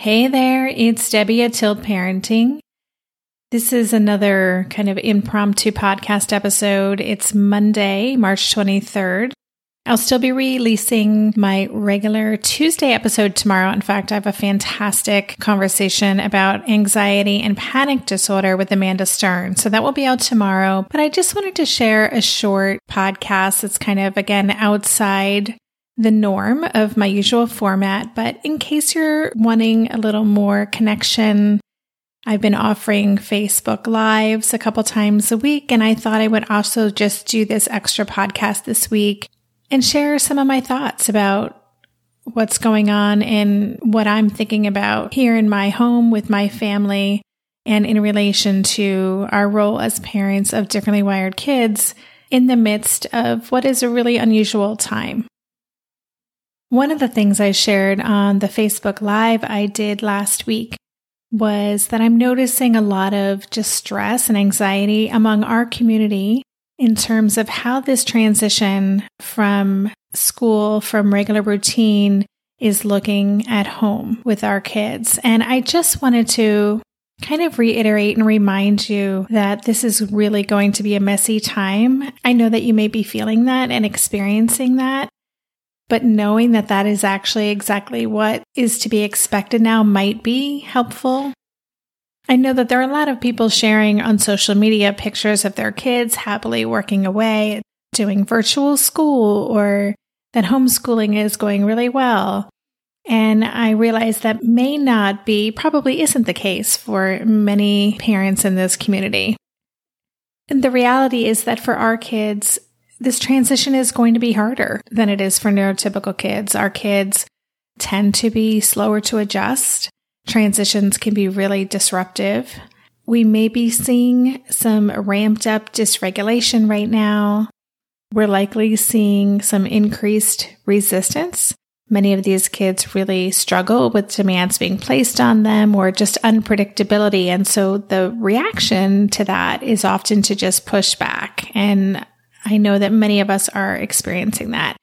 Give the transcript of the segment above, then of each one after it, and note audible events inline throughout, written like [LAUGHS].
Hey there, it's Debbie at Tilt Parenting. This is another kind of impromptu podcast episode. It's Monday, March 23rd. I'll still be releasing my regular Tuesday episode tomorrow. In fact, I have a fantastic conversation about anxiety and panic disorder with Amanda Stern. So that will be out tomorrow. But I just wanted to share a short podcast that's kind of, again, outside the norm of my usual format, but in case you're wanting a little more connection, I've been offering Facebook Lives a couple times a week, and I thought I would also just do this extra podcast this week and share some of my thoughts about what's going on and what I'm thinking about here in my home with my family and in relation to our role as parents of differently wired kids in the midst of what is a really unusual time. One of the things I shared on the Facebook Live I did last week was that I'm noticing a lot of just stress and anxiety among our community in terms of how this transition from school, from regular routine, is looking at home with our kids. And I just wanted to kind of reiterate and remind you that this is really going to be a messy time. I know that you may be feeling that and experiencing that. But knowing that that is actually exactly what is to be expected now might be helpful. I know that there are a lot of people sharing on social media pictures of their kids happily working away, doing virtual school, or that homeschooling is going really well. And I realize that may not be, probably isn't the case for many parents in this community. And the reality is that for our kids, this transition is going to be harder than it is for neurotypical kids. Our kids tend to be slower to adjust. Transitions can be really disruptive. We may be seeing some ramped up dysregulation right now. We're likely seeing some increased resistance. Many of these kids really struggle with demands being placed on them or just unpredictability. And so the reaction to that is often to just push back. And I know that many of us are experiencing that.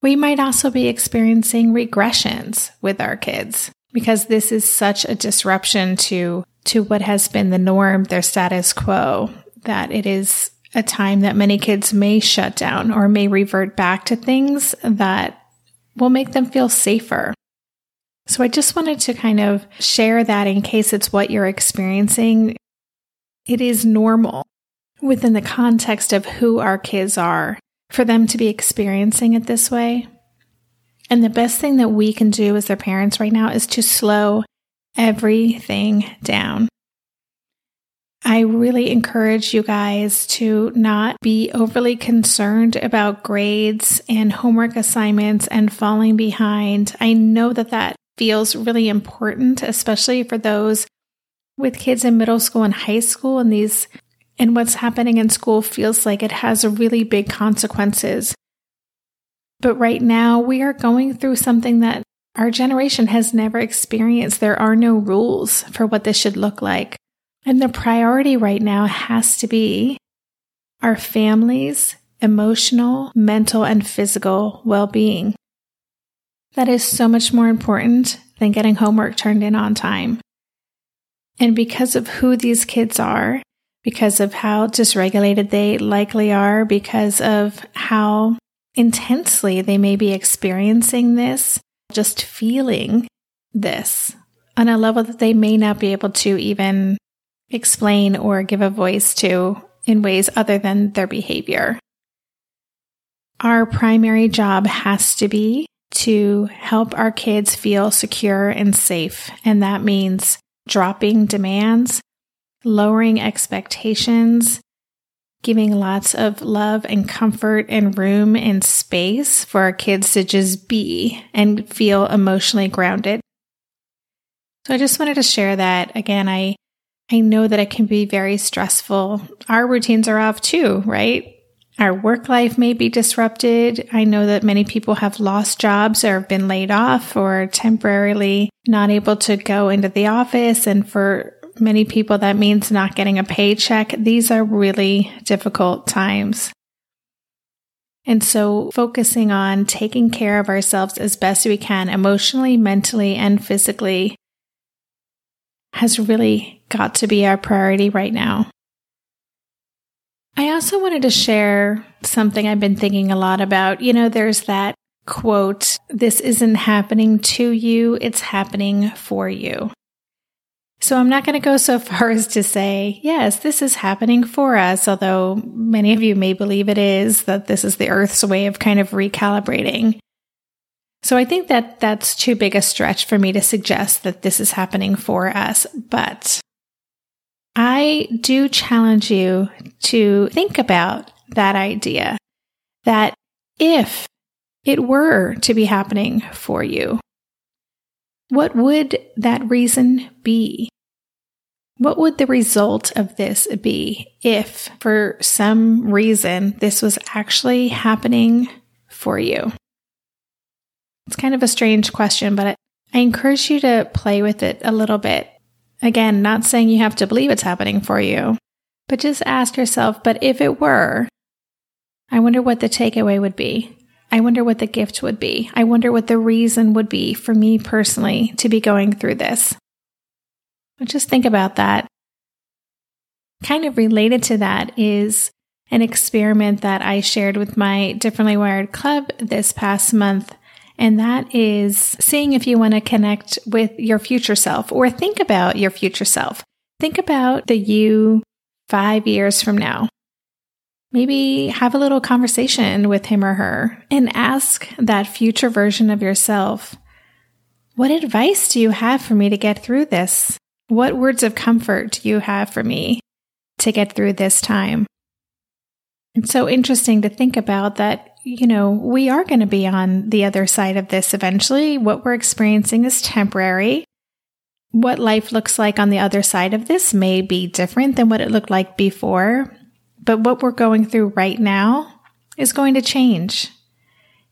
We might also be experiencing regressions with our kids because this is such a disruption to, to what has been the norm, their status quo, that it is a time that many kids may shut down or may revert back to things that will make them feel safer. So I just wanted to kind of share that in case it's what you're experiencing. It is normal within the context of who our kids are for them to be experiencing it this way. And the best thing that we can do as their parents right now is to slow everything down. I really encourage you guys to not be overly concerned about grades and homework assignments and falling behind. I know that that feels really important, especially for those with kids in middle school and high school and these and what's happening in school feels like it has really big consequences. But right now, we are going through something that our generation has never experienced. There are no rules for what this should look like. And the priority right now has to be our families' emotional, mental, and physical well being. That is so much more important than getting homework turned in on time. And because of who these kids are, because of how dysregulated they likely are, because of how intensely they may be experiencing this, just feeling this on a level that they may not be able to even explain or give a voice to in ways other than their behavior. Our primary job has to be to help our kids feel secure and safe. And that means dropping demands, lowering expectations, giving lots of love and comfort and room and space for our kids to just be and feel emotionally grounded. So I just wanted to share that. Again, I I know that it can be very stressful. Our routines are off too, right? Our work life may be disrupted. I know that many people have lost jobs or have been laid off or temporarily not able to go into the office. And for many people, that means not getting a paycheck. These are really difficult times. And so focusing on taking care of ourselves as best we can, emotionally, mentally, and physically, has really got to be our priority right now. I also wanted to share something I've been thinking a lot about. You know, there's that quote, this isn't happening to you, it's happening for you. So I'm not going to go so [LAUGHS] far as to say, yes, this is happening for us, although many of you may believe it is, that this is the Earth's way of kind of recalibrating. So I think that that's too big a stretch for me to suggest that this is happening for us. But I do challenge you to think about that idea that if it were to be happening for you, what would that reason be? What would the result of this be if, for some reason, this was actually happening for you? It's kind of a strange question, but I encourage you to play with it a little bit. Again, not saying you have to believe it's happening for you, but just ask yourself, but if it were, I wonder what the takeaway would be. I wonder what the gift would be. I wonder what the reason would be for me personally to be going through this. Just think about that. Kind of related to that is an experiment that I shared with my Differently Wired Club this past month and that is seeing if you want to connect with your future self or think about your future self. Think about the you five years from now. Maybe have a little conversation with him or her and ask that future version of yourself, what advice do you have for me to get through this? What words of comfort do you have for me to get through this time? It's so interesting to think about that you know, we are going to be on the other side of this eventually. What we're experiencing is temporary. What life looks like on the other side of this may be different than what it looked like before, but what we're going through right now is going to change.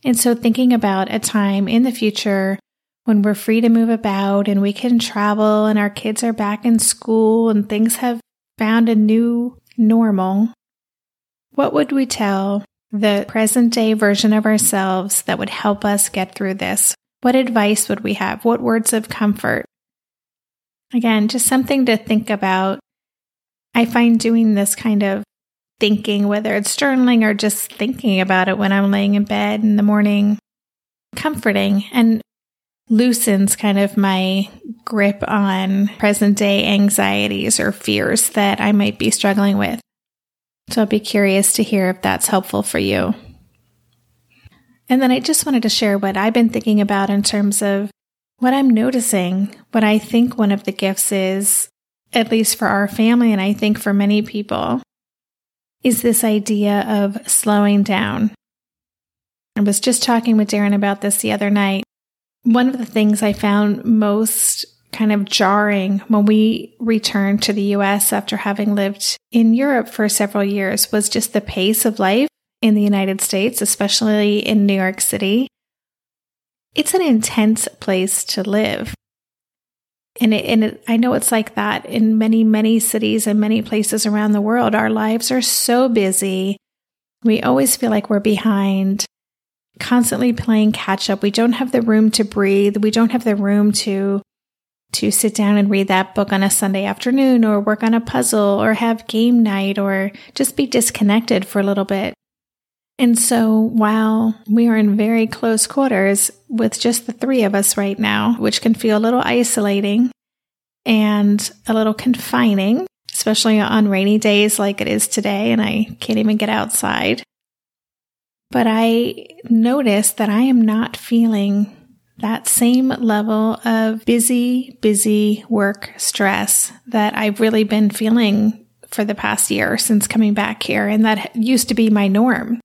And so, thinking about a time in the future when we're free to move about and we can travel and our kids are back in school and things have found a new normal, what would we tell the present day version of ourselves that would help us get through this? What advice would we have? What words of comfort? Again, just something to think about. I find doing this kind of thinking, whether it's journaling or just thinking about it when I'm laying in bed in the morning, comforting and loosens kind of my grip on present day anxieties or fears that I might be struggling with. So I'll be curious to hear if that's helpful for you. And then I just wanted to share what I've been thinking about in terms of what I'm noticing, what I think one of the gifts is, at least for our family, and I think for many people, is this idea of slowing down. I was just talking with Darren about this the other night. One of the things I found most kind of jarring when we returned to the US after having lived in Europe for several years was just the pace of life in the United States, especially in New York City. It's an intense place to live. And, it, and it, I know it's like that in many, many cities and many places around the world. Our lives are so busy. We always feel like we're behind, constantly playing catch up. We don't have the room to breathe. We don't have the room to to sit down and read that book on a Sunday afternoon or work on a puzzle or have game night or just be disconnected for a little bit. And so while we are in very close quarters with just the three of us right now, which can feel a little isolating and a little confining, especially on rainy days like it is today, and I can't even get outside. But I notice that I am not feeling that same level of busy, busy work stress that I've really been feeling for the past year since coming back here. And that used to be my norm.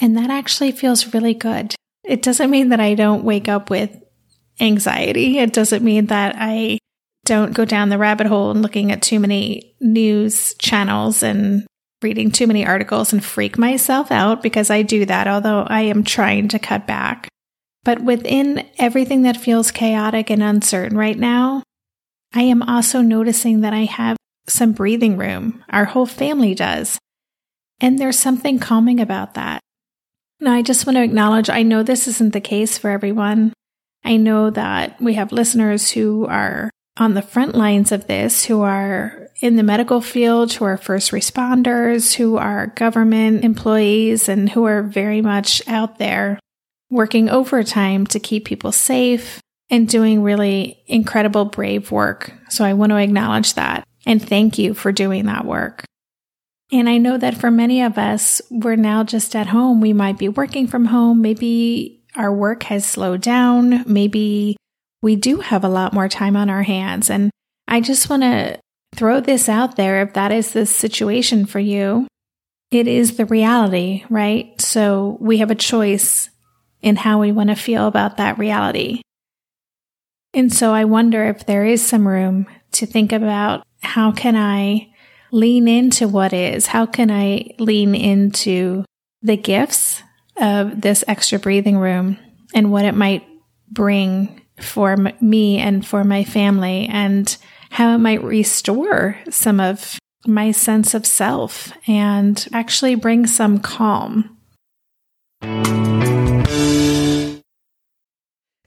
And that actually feels really good. It doesn't mean that I don't wake up with anxiety. It doesn't mean that I don't go down the rabbit hole and looking at too many news channels and reading too many articles and freak myself out because I do that, although I am trying to cut back. But within everything that feels chaotic and uncertain right now, I am also noticing that I have some breathing room. Our whole family does. And there's something calming about that. Now, I just want to acknowledge I know this isn't the case for everyone. I know that we have listeners who are on the front lines of this, who are in the medical field, who are first responders, who are government employees, and who are very much out there working overtime to keep people safe and doing really incredible, brave work. So I want to acknowledge that and thank you for doing that work. And I know that for many of us, we're now just at home. We might be working from home. Maybe our work has slowed down. Maybe we do have a lot more time on our hands. And I just want to throw this out there. If that is the situation for you, it is the reality, right? So we have a choice in how we want to feel about that reality. And so I wonder if there is some room to think about how can I lean into what is? How can I lean into the gifts of this extra breathing room and what it might bring for me and for my family and how it might restore some of my sense of self and actually bring some calm.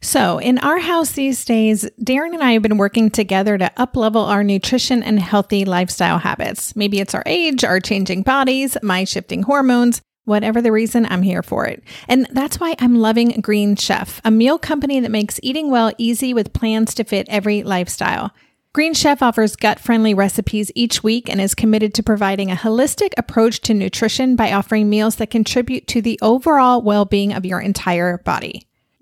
So, in our house these days, Darren and I have been working together to uplevel our nutrition and healthy lifestyle habits. Maybe it's our age, our changing bodies, my shifting hormones. Whatever the reason, I'm here for it. And that's why I'm loving Green Chef, a meal company that makes eating well easy with plans to fit every lifestyle. Green Chef offers gut friendly recipes each week and is committed to providing a holistic approach to nutrition by offering meals that contribute to the overall well being of your entire body.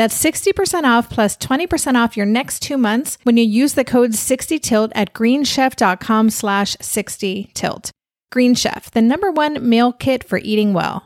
That's 60% off plus 20% off your next two months when you use the code 60tilt at greenchef.com slash 60tilt. Green Chef, the number one meal kit for eating well.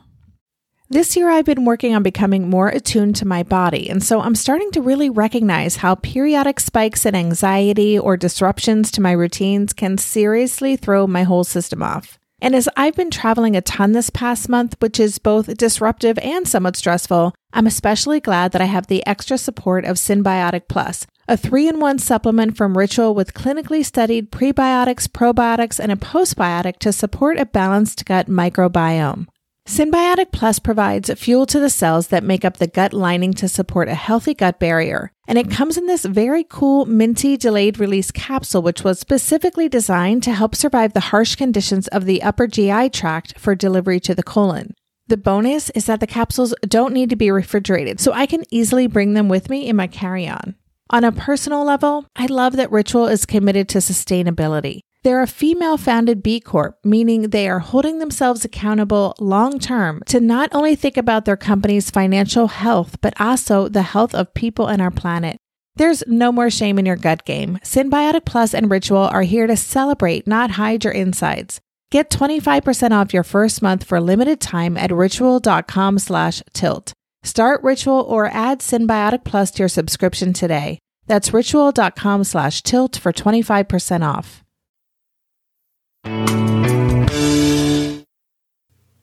This year, I've been working on becoming more attuned to my body, and so I'm starting to really recognize how periodic spikes in anxiety or disruptions to my routines can seriously throw my whole system off. And as I've been traveling a ton this past month, which is both disruptive and somewhat stressful, I'm especially glad that I have the extra support of Synbiotic Plus, a three in one supplement from Ritual with clinically studied prebiotics, probiotics, and a postbiotic to support a balanced gut microbiome. Synbiotic Plus provides fuel to the cells that make up the gut lining to support a healthy gut barrier. And it comes in this very cool minty delayed release capsule, which was specifically designed to help survive the harsh conditions of the upper GI tract for delivery to the colon. The bonus is that the capsules don't need to be refrigerated, so I can easily bring them with me in my carry on. On a personal level, I love that Ritual is committed to sustainability. They're a female founded B Corp, meaning they are holding themselves accountable long term to not only think about their company's financial health, but also the health of people and our planet. There's no more shame in your gut game. Synbiotic Plus and Ritual are here to celebrate, not hide your insides. Get 25% off your first month for limited time at ritual.com slash tilt. Start Ritual or add Synbiotic Plus to your subscription today. That's ritual.com slash tilt for 25% off.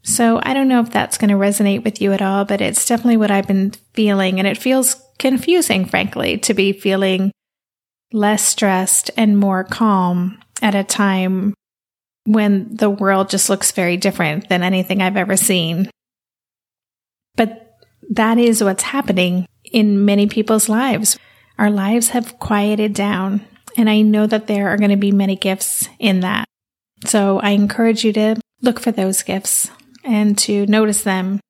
So I don't know if that's going to resonate with you at all, but it's definitely what I've been feeling. And it feels confusing, frankly, to be feeling less stressed and more calm at a time when the world just looks very different than anything I've ever seen. But that is what's happening in many people's lives. Our lives have quieted down, and I know that there are going to be many gifts in that. So I encourage you to look for those gifts and to notice them.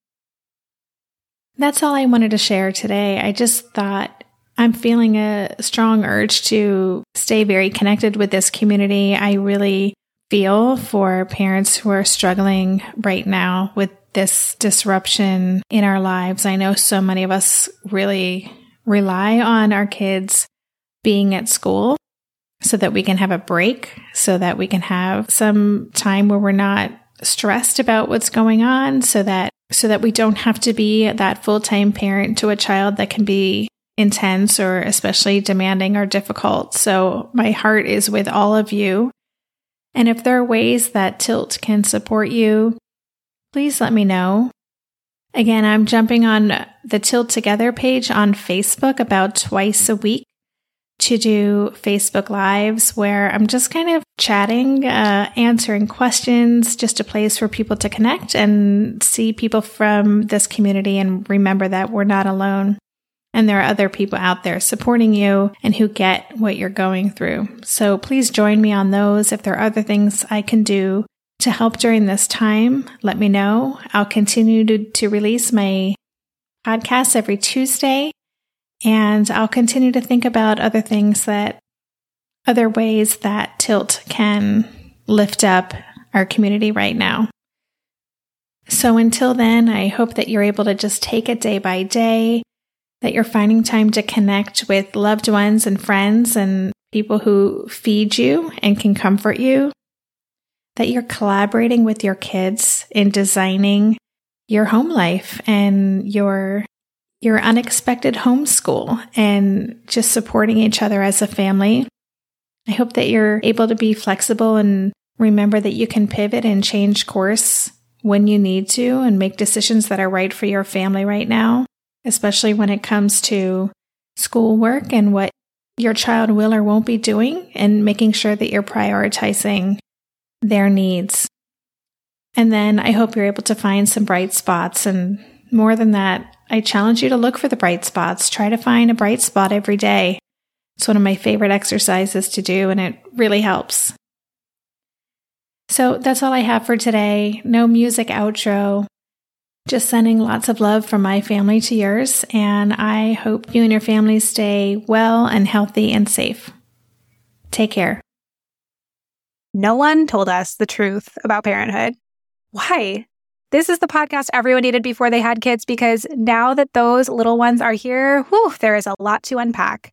That's all I wanted to share today. I just thought I'm feeling a strong urge to stay very connected with this community. I really feel for parents who are struggling right now with this disruption in our lives. I know so many of us really rely on our kids being at school so that we can have a break, so that we can have some time where we're not stressed about what's going on, so that so that we don't have to be that full-time parent to a child that can be intense or especially demanding or difficult. So my heart is with all of you. And if there are ways that Tilt can support you, please let me know. Again, I'm jumping on the Tilt Together page on Facebook about twice a week to do Facebook Lives where I'm just kind of chatting, uh, answering questions, just a place for people to connect and see people from this community and remember that we're not alone. And there are other people out there supporting you and who get what you're going through. So please join me on those. If there are other things I can do to help during this time, let me know. I'll continue to, to release my podcasts every Tuesday and I'll continue to think about other things that, other ways that Tilt can lift up our community right now. So until then, I hope that you're able to just take it day by day, that you're finding time to connect with loved ones and friends and people who feed you and can comfort you, that you're collaborating with your kids in designing your home life and your your unexpected homeschool and just supporting each other as a family. I hope that you're able to be flexible and remember that you can pivot and change course when you need to and make decisions that are right for your family right now, especially when it comes to schoolwork and what your child will or won't be doing and making sure that you're prioritizing their needs. And then I hope you're able to find some bright spots and more than that, I challenge you to look for the bright spots. Try to find a bright spot every day. It's one of my favorite exercises to do, and it really helps. So that's all I have for today. No music outro. Just sending lots of love from my family to yours, and I hope you and your family stay well and healthy and safe. Take care. No one told us the truth about parenthood. Why? This is the podcast everyone needed before they had kids because now that those little ones are here, whew, there is a lot to unpack.